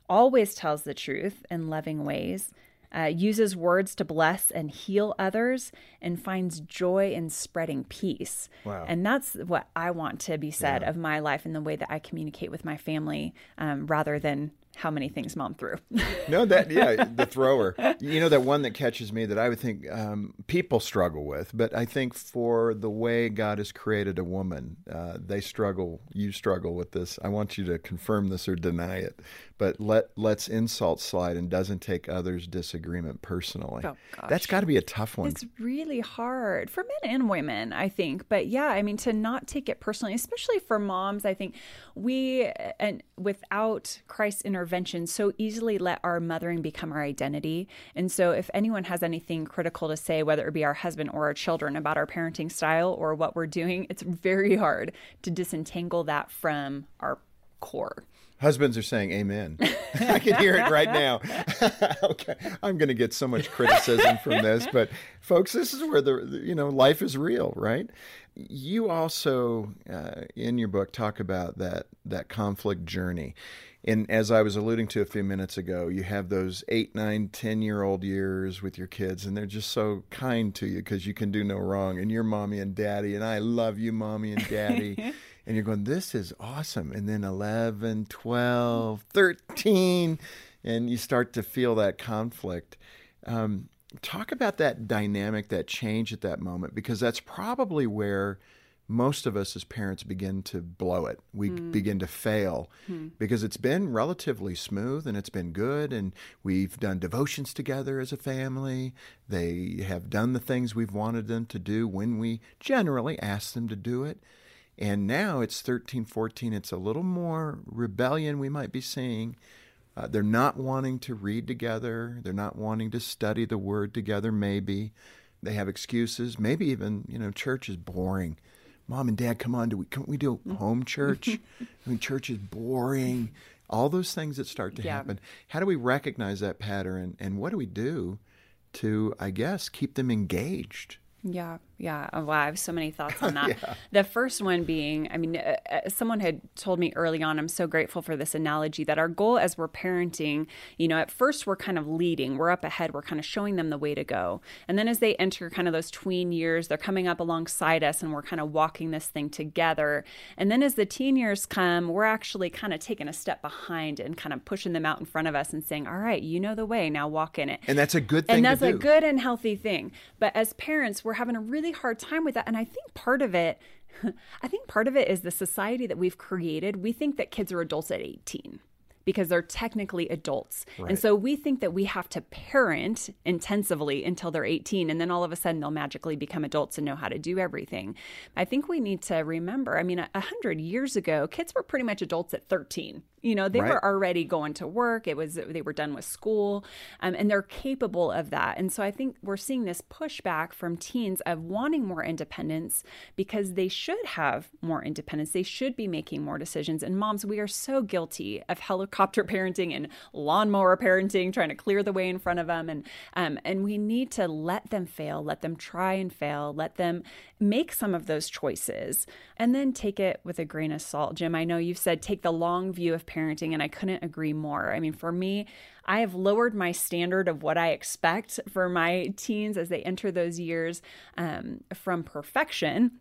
always tells the truth in loving ways. Uh, uses words to bless and heal others and finds joy in spreading peace. Wow. And that's what I want to be said of my life and the way that I communicate with my family um, rather than how many things mom threw. [laughs] No, that yeah, the thrower. You know that one that catches me that I would think um, people struggle with, but I think for the way God has created a woman, uh, they struggle. You struggle with this. I want you to confirm this or deny it. But let let's insult slide and doesn't take others' disagreement personally. Oh, gosh. That's got to be a tough one. It's really hard for men and women, I think. But yeah, I mean, to not take it personally, especially for moms, I think we, and without Christ's intervention, so easily let our mothering become our identity. And so if anyone has anything critical to say, whether it be our husband or our children about our parenting style or what we're doing, it's very hard to disentangle that from our core. Husbands are saying amen. [laughs] I can hear it right now. [laughs] okay. I'm going to get so much criticism from this, but folks, this is where the you know, life is real, right? You also uh, in your book talk about that that conflict journey. And as I was alluding to a few minutes ago, you have those eight, nine, ten year old years with your kids, and they're just so kind to you because you can do no wrong. And you're mommy and daddy, and I love you, mommy and daddy. [laughs] and you're going, this is awesome. And then 11, 12, 13, and you start to feel that conflict. Um, talk about that dynamic, that change at that moment, because that's probably where most of us as parents begin to blow it. We begin to fail because it's been relatively smooth and it's been good, and we've done devotions together as a family. They have done the things we've wanted them to do when we generally ask them to do it. And now it's 13, 14, it's a little more rebellion we might be seeing. Uh, they're not wanting to read together. They're not wanting to study the word together, maybe. They have excuses. Maybe even, you know, church is boring. Mom and dad, come on, do we, can't we do home church? [laughs] I mean, church is boring. All those things that start to Yeah. happen. How do we recognize that pattern and what do we do to, I guess, keep them engaged Yeah, yeah. Oh, wow, I have so many thoughts on [laughs] that. yeah. The first one being, I mean, uh, uh, someone had told me early on, I'm so grateful for this analogy that our goal as we're parenting, you know, at first we're kind of leading, we're up ahead, we're kind of showing them the way to go. And then as they enter kind of those tween years, they're coming up alongside us and we're kind of walking this thing together. And then as the teen years come, we're actually kind of taking a step behind and kind of pushing them out in front of us and saying, all right, you know the way, now walk in it. And that's a good thing And that's a good and healthy thing. But as parents, we're we're having a really hard time with that. And I think part of it, [laughs] I think part of it is the society that we've created. We think that kids are adults at 18 because they're technically adults. Right. And so we think that we have to parent intensively until they're 18 and then all of a sudden they'll magically become adults and know how to do everything. I think we need to remember, I mean a 100 years ago, kids were pretty much adults at 13 you know, they right. were already going to work. It was they were done with school, um, and they're capable of that. And so I think we're seeing this pushback from teens of wanting more independence because they should have more independence. They should be making more decisions. And moms, we are so guilty of helicopter [laughs] parenting and lawnmower parenting, trying to clear the way in front of them. And um, and we need to let them fail, let them try and fail, let them make some of those choices, and then take it with a grain of salt. Jim, I know you've said take the long view of parenting, and I couldn't agree more. I mean, for me, I have lowered my standard of what I expect for my teens as they enter those years um, from perfection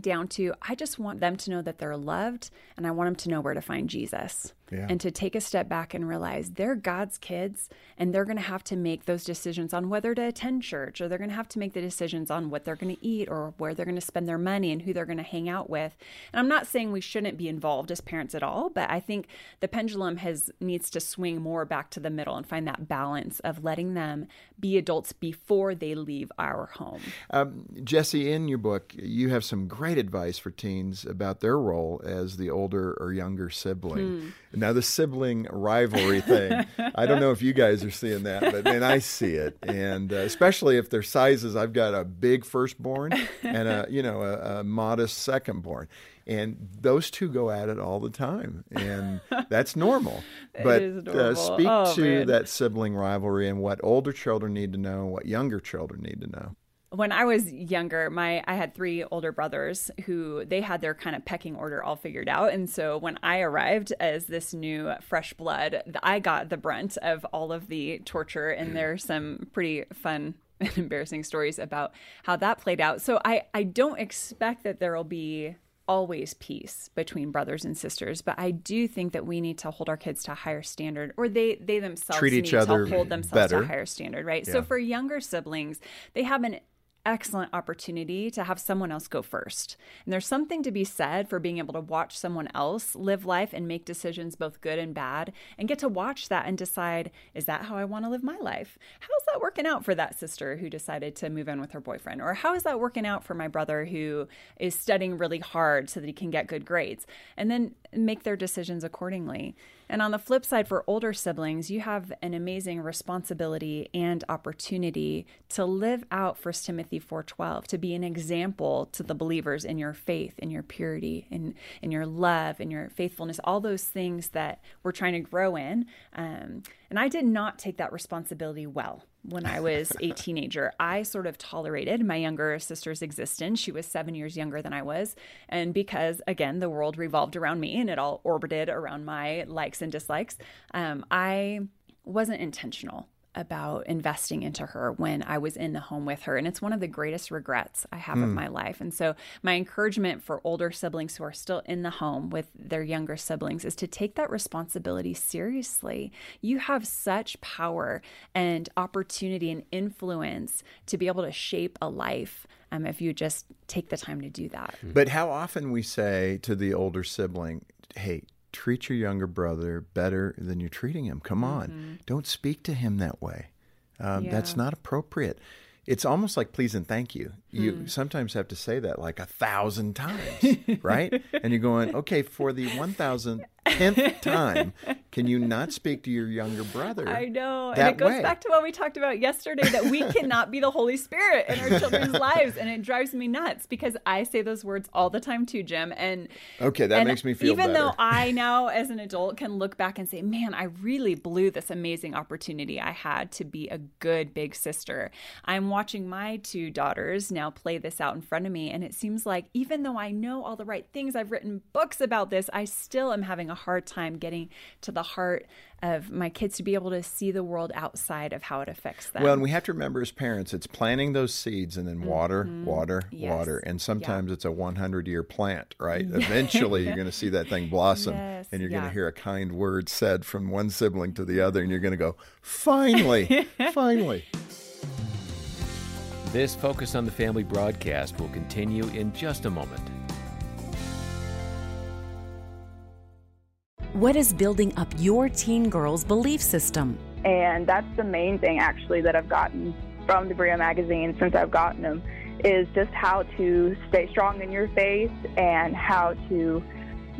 down to I just want them to know that they're loved and I want them to know where to find Jesus yeah. and to take a step back and realize they're God's kids and they're going to have to make those decisions on whether to attend church or they're going to have to make the decisions on what they're going to eat or where they're going to spend their money and who they're going to hang out with. And I'm not saying we shouldn't be involved as parents at all, but I think the pendulum has needs to swing more back to the middle and find that balance of letting them be adults before they leave our home. Um, Jessie, in your book, you have some great advice for teens about their role as the older or younger sibling. Hmm. Now, the sibling rivalry thing, I don't know if you guys are seeing that, but man, I see it, and uh, especially if their sizes. I've got a big firstborn and a you know a, a modest secondborn, and those two go at it all the time, and that's normal. [laughs] but uh, speak oh, to man. that sibling rivalry and what older children need to know, what younger children need to know when I was younger, my I had three older brothers who they had their kind of pecking order all figured out, and so when I arrived as this new fresh blood, I got the brunt of all of the torture, and mm. there's some pretty fun [laughs] and embarrassing stories about how that played out. So I I don't expect that there will be always peace between brothers and sisters but i do think that we need to hold our kids to a higher standard or they they themselves treat each other hold themselves better. to a higher standard right yeah. so for younger siblings they have an excellent opportunity to have someone else go first. And there's something to be said for being able to watch someone else live life and make decisions, both good and bad, and get to watch that and decide, is that how I want to live my life? How's that working out for that sister who decided to move in with her boyfriend? Or how is that working out for my brother who is studying really hard so that he can get good grades? And then make their decisions accordingly. And on the flip side, for older siblings, you have an amazing responsibility and opportunity to live out 1 Timothy 4:12, to be an example to the believers in your faith, in your purity, in in your love, in your faithfulness, all those things that we're trying to grow in. Um, and I did not take that responsibility well when I was a teenager. I sort of tolerated my younger sister's existence. She was seven years younger than I was. And because, again, the world revolved around me and it all orbited around my likes and dislikes, um, I wasn't intentional about investing into her when I was in the home with her. And it's one of the greatest regrets I have mm. of hmm. my life. And so, my encouragement for older siblings who are still in the home with their younger siblings is to take that responsibility seriously. You have such power and opportunity and influence to be able to shape a life. Um, if you just take the time to do that. But how often we say to the older sibling, hey, treat your younger brother better than you're treating him. Come on. Mm-hmm. Don't speak to him that way. Um, yeah. That's not appropriate. It's almost like please and thank you. You hmm. sometimes have to say that like a thousand times, [laughs] right? and you're going, okay, for the one thousand tenth [laughs] time can you not speak to your younger brother? I know. And it goes way? back to what we talked about yesterday that we cannot be the Holy Spirit in our children's [laughs] lives. And it drives me nuts because I say those words all the time too, Jim. And Okay, that and makes me feel even better. though I [laughs] now, as an adult, can look back and say, man, I really blew this amazing opportunity I had to be a good big sister. I'm watching my two daughters now play this out in front of me. And it seems like even though I know all the right things, I've written books about this, I still am having a hard time getting to the heart of my kids to be able to see the world outside of how it affects them. Well, and we have to remember as parents, it's planting those seeds and then water, water, Mm-hmm. Yes. water. And sometimes it's a 100 year plant, right? [laughs] Eventually, you're going to see that thing blossom Yes, and you're going to hear a kind word said from one sibling to the other. And you're going to go, finally, [laughs] finally. This Focus on the Family broadcast will continue in just a moment. What is building up your teen girl's belief system? And that's the main thing, actually, that I've gotten from the Brio magazine since I've gotten them, is just how to stay strong in your faith and how to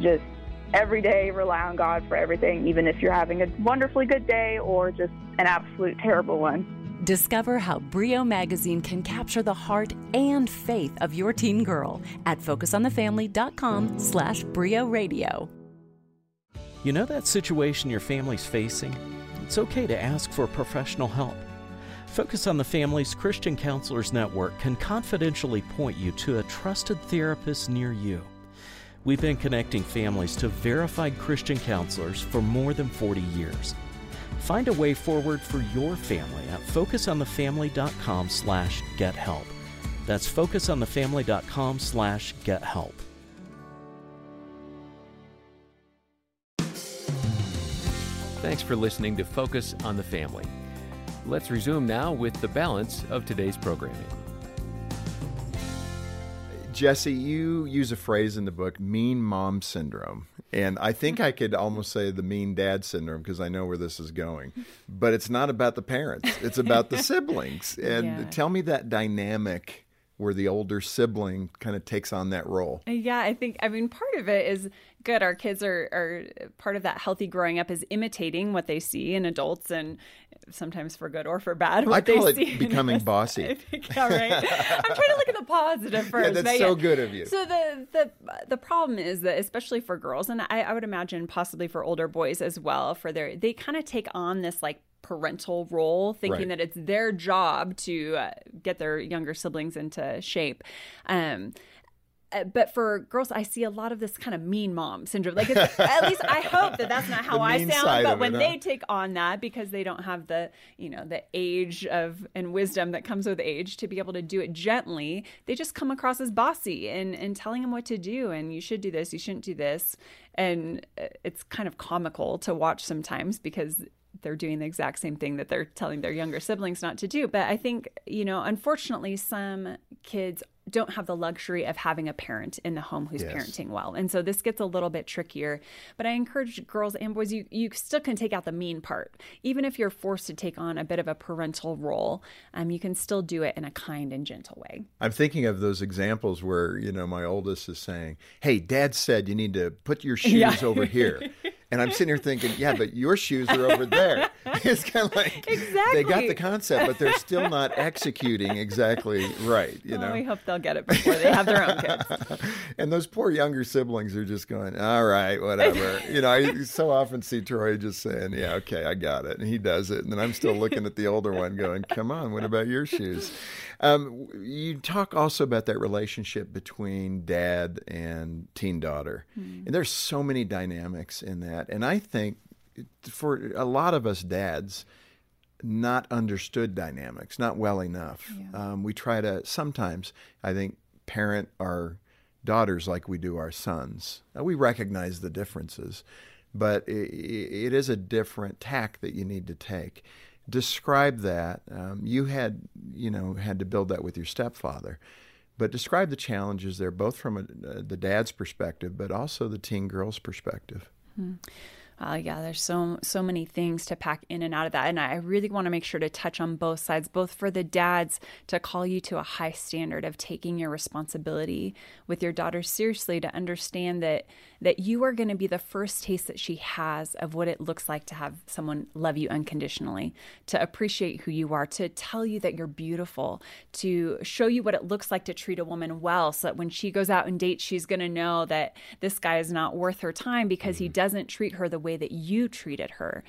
just every day rely on God for everything, even if you're having a wonderfully good day or just an absolute terrible one. Discover how Brio Magazine can capture the heart and faith of your teen girl at focusonthefamily.com slash Brio Radio. You know that situation your family's facing? It's okay to ask for professional help. Focus on the Family's Christian Counselors Network can confidentially point you to a trusted therapist near you. We've been connecting families to verified Christian counselors for more than 40 years. Find a way forward for your family at focusonthefamily.com slash get help. That's focusonthefamily.com slash get Thanks for listening to Focus on the Family. Let's resume now with the balance of today's programming. Jessie, you use a phrase in the book, mean mom syndrome. And I think I could almost say the mean dad syndrome because I know where this is going. But it's not about the parents, it's about the [laughs] siblings. And Yeah. tell me that dynamic where the older sibling kind of takes on that role. Uh, yeah, I think I mean part of it is good. Our kids are are part of that healthy growing up is imitating what they see in adults and sometimes for good or for bad. What I call they it see becoming bossy. I think, yeah, right. I'm trying to look at the positive [laughs] first. that's but so good of you. So the the the problem is that especially for girls, and I, I would imagine possibly for older boys as well, for their they kind of take on this like parental role thinking Right. that it's their job to uh, get their younger siblings into shape um uh, but for girls, I see a lot of this kind of mean mom syndrome. Like, it's, at [laughs] least I hope that that's not how I sound. But when it, they huh? take on that because they don't have the, you know, the age of and wisdom that comes with age to be able to do it gently, they just come across as bossy and and telling them what to do and you should do this, you shouldn't do this, and uh, it's kind of comical to watch sometimes because they're doing the exact same thing that they're telling their younger siblings not to do. But I think, you know, unfortunately, some kids don't have the luxury of having a parent in the home who's Yes. parenting well. And so this gets a little bit trickier. But I encourage girls and boys, you, you still can take out the mean part. Even if you're forced to take on a bit of a parental role, um, you can still do it in a kind and gentle way. I'm thinking of those examples where, you know, my oldest is saying, Hey, dad said you need to put your [laughs] shoes Yeah. over here. And I'm sitting here thinking, yeah, but your shoes are over there. [laughs] It's kind of like they got the concept, but they're still not executing exactly right, you Well, know? we hope they'll get it before they have their own kids. [laughs] and those poor younger siblings are just going, all right, whatever. [laughs] you know, I so often see Troy just saying, yeah, okay, I got it. And he does it. And then I'm still looking at the older one going, come on, what about your shoes? Um, you talk also about that relationship between dad and teen daughter. And there's so many dynamics in that. And I think for a lot of us dads, not understood dynamics, not well enough. Um, we try to sometimes, I think, parent our daughters like we do our sons. Now, we recognize the differences, but i it is a different tack that you need to take. Describe that. Um, you had, you know, had to build that with your stepfather, but describe the challenges there, both from a, uh, the dad's perspective, but also the teen girl's perspective. Uh, yeah, there's so so many things to pack in and out of that, and I really want to make sure to touch on both sides, both for the dads to call you to a high standard of taking your responsibility with your daughter seriously, to understand that that you are going to be the first taste that she has of what it looks like to have someone love you unconditionally, to appreciate who you are, to tell you that you're beautiful, to show you what it looks like to treat a woman well, so that when she goes out and dates, she's going to know that this guy is not worth her time because he mm-hmm. doesn't treat her the way that you treated her.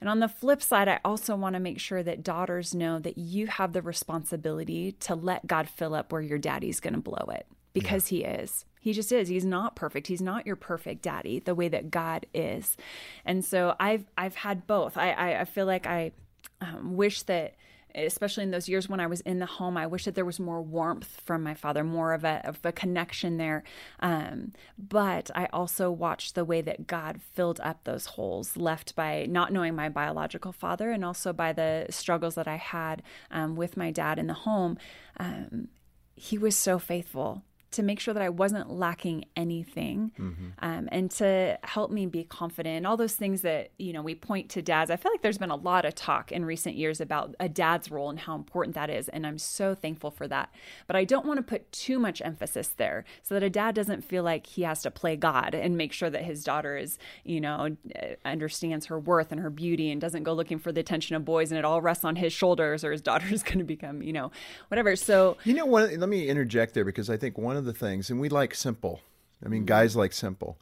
And on the flip side, I also want to make sure that daughters know that you have the responsibility to let God fill up where your daddy's going to blow it because he is. He just is. He's not perfect. He's not your perfect daddy the way that God is. And so I've I've had both. I I, I feel like I um, wish that especially in those years when I was in the home, I wish that there was more warmth from my father, more of a, of a connection there. Um, but I also watched the way that God filled up those holes left by not knowing my biological father and also by the struggles that I had um, with my dad in the home. Um, he was so faithful to make sure that I wasn't lacking anything um, and to help me be confident. All those things that, you know, we point to dads. I feel like there's been a lot of talk in recent years about a dad's role and how important that is. And I'm so thankful for that. But I don't want to put too much emphasis there so that a dad doesn't feel like he has to play God and make sure that his daughter is, you know, uh, understands her worth and her beauty and doesn't go looking for the attention of boys and it all rests on his shoulders or his [laughs] daughter's going to become, you know, whatever. So, You know what? Let me interject there because I think one of the things, and we like simple. I mean, mm-hmm. guys like simple.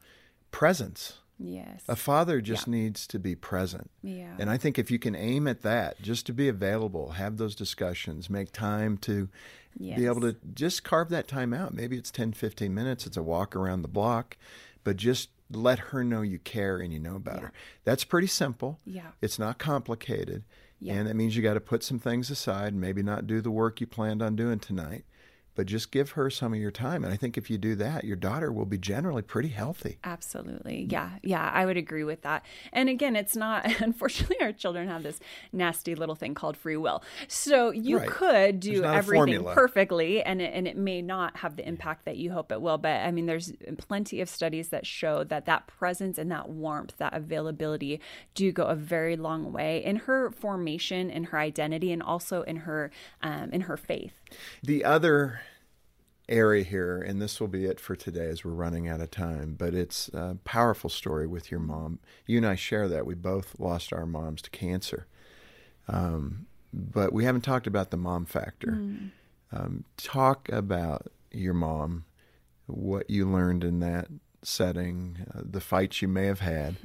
Presence. yes. A father just needs to be present. Yeah. And I think if you can aim at that, just to be available, have those discussions, make time to be able to just carve that time out. Maybe it's 10, 15 minutes, it's a walk around the block, but just let her know you care and you know about her. That's pretty simple. Yeah. It's not complicated. Yeah. And that means you got to put some things aside, maybe not do the work you planned on doing tonight, but just give her some of your time. And I think if you do that, your daughter will be generally pretty healthy. Absolutely. Yeah. Yeah. I would agree with that. And again, it's not, [laughs] unfortunately, our children have this nasty little thing called free will. So you Right. could do everything perfectly and it, and it may not have the impact that you hope it will. But I mean, there's plenty of studies that show that that presence and that warmth, that availability do go a very long way in her formation, in her identity, and also in her, um, in her faith. The other area here, and this will be it for today as we're running out of time, but it's a powerful story with your mom. You and I share that. We both lost our moms to cancer. Um, but we haven't talked about the mom factor. Um, talk about your mom, what you learned in that setting, uh, the fights you may have had,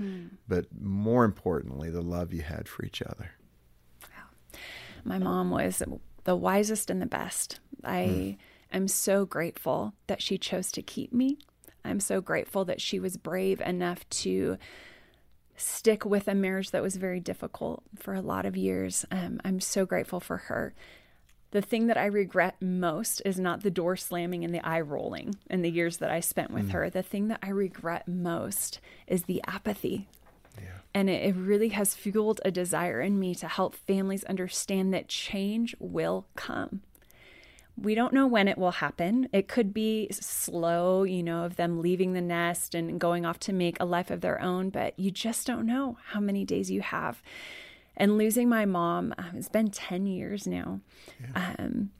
but more importantly, the love you had for each other. my mom was the wisest and the best. I am so grateful that she chose to keep me. I'm so grateful that she was brave enough to stick with a marriage that was very difficult for a lot of years. Um, I'm so grateful for her. The thing that I regret most is not the door slamming and the eye rolling in the years that I spent with her. The thing that I regret most is the apathy and it, really has fueled a desire in me to help families understand that change will come. We don't know when it will happen. It could be slow, you know, of them leaving the nest and going off to make a life of their own, but you just don't know how many days you have. And losing my mom, um, it's been 10 years now, um,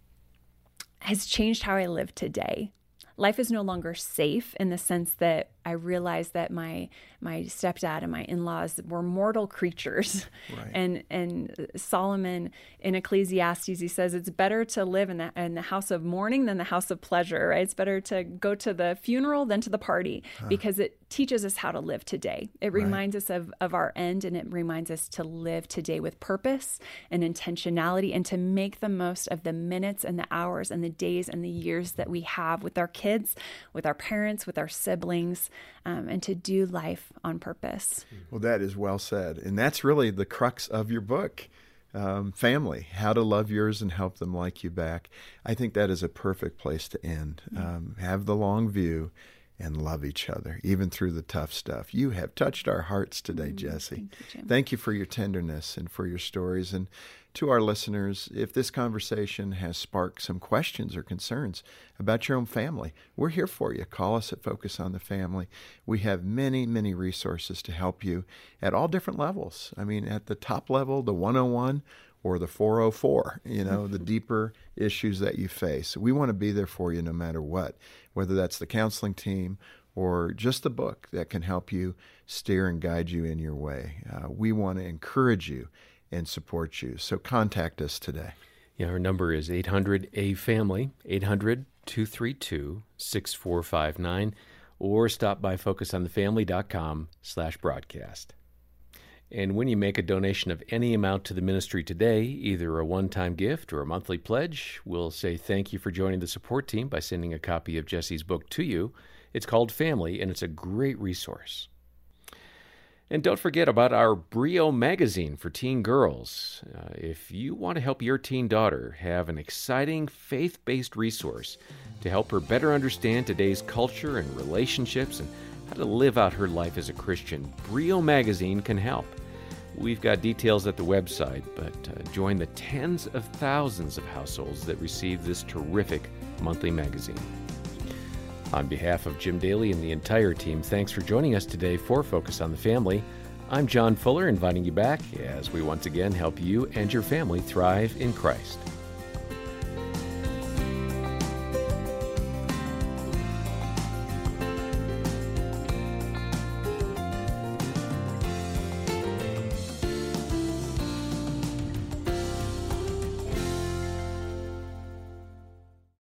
has changed how I live today. Life is no longer safe in the sense that I realized that my my stepdad and my in-laws were mortal creatures. [laughs] And and Solomon in Ecclesiastes he says it's better to live in the in the house of mourning than the house of pleasure, right? It's better to go to the funeral than to the party because it teaches us how to live today. It reminds us of of our end and it reminds us to live today with purpose and intentionality and to make the most of the minutes and the hours and the days and the years that we have with our kids, with our parents, with our siblings, um, and to do life on purpose. Well, that is well said. And that's really the crux of your book um, family, how to love yours and help them like you back. I think that is a perfect place to end. Um, have the long view and love each other, even through the tough stuff. You have touched our hearts today, Jessie. Jim. Thank you for your tenderness and for your stories. And to our listeners, if this conversation has sparked some questions or concerns about your own family, we're here for you. Call us at Focus on the Family. We have many, many resources to help you at all different levels. I mean, at the top level, the 101 or the 404, you know, the deeper issues that you face. We want to be there for you no matter what, whether that's the counseling team or just the book that can help you steer and guide you in your way. Uh, we want to encourage you and support you. So contact us today. Yeah, our number is 800 A Family, 800 232 6459, or stop by focusonthefamily.com slash broadcast. And when you make a donation of any amount to the ministry today, either a one time gift or a monthly pledge, we'll say thank you for joining the support team by sending a copy of Jessie's book to you. It's called Family, and it's a great resource. And don't forget about our Brio magazine for teen girls. Uh, if you want to help your teen daughter have an exciting faith based resource to help her better understand today's culture and relationships and how to live out her life as a Christian, Brio magazine can help. We've got details at the website, but uh, join the tens of thousands of households that receive this terrific monthly magazine. On behalf of Jim Daly and the entire team, thanks for joining us today for Focus on the Family. I'm John Fuller, inviting you back as we once again help you and your family thrive in Christ.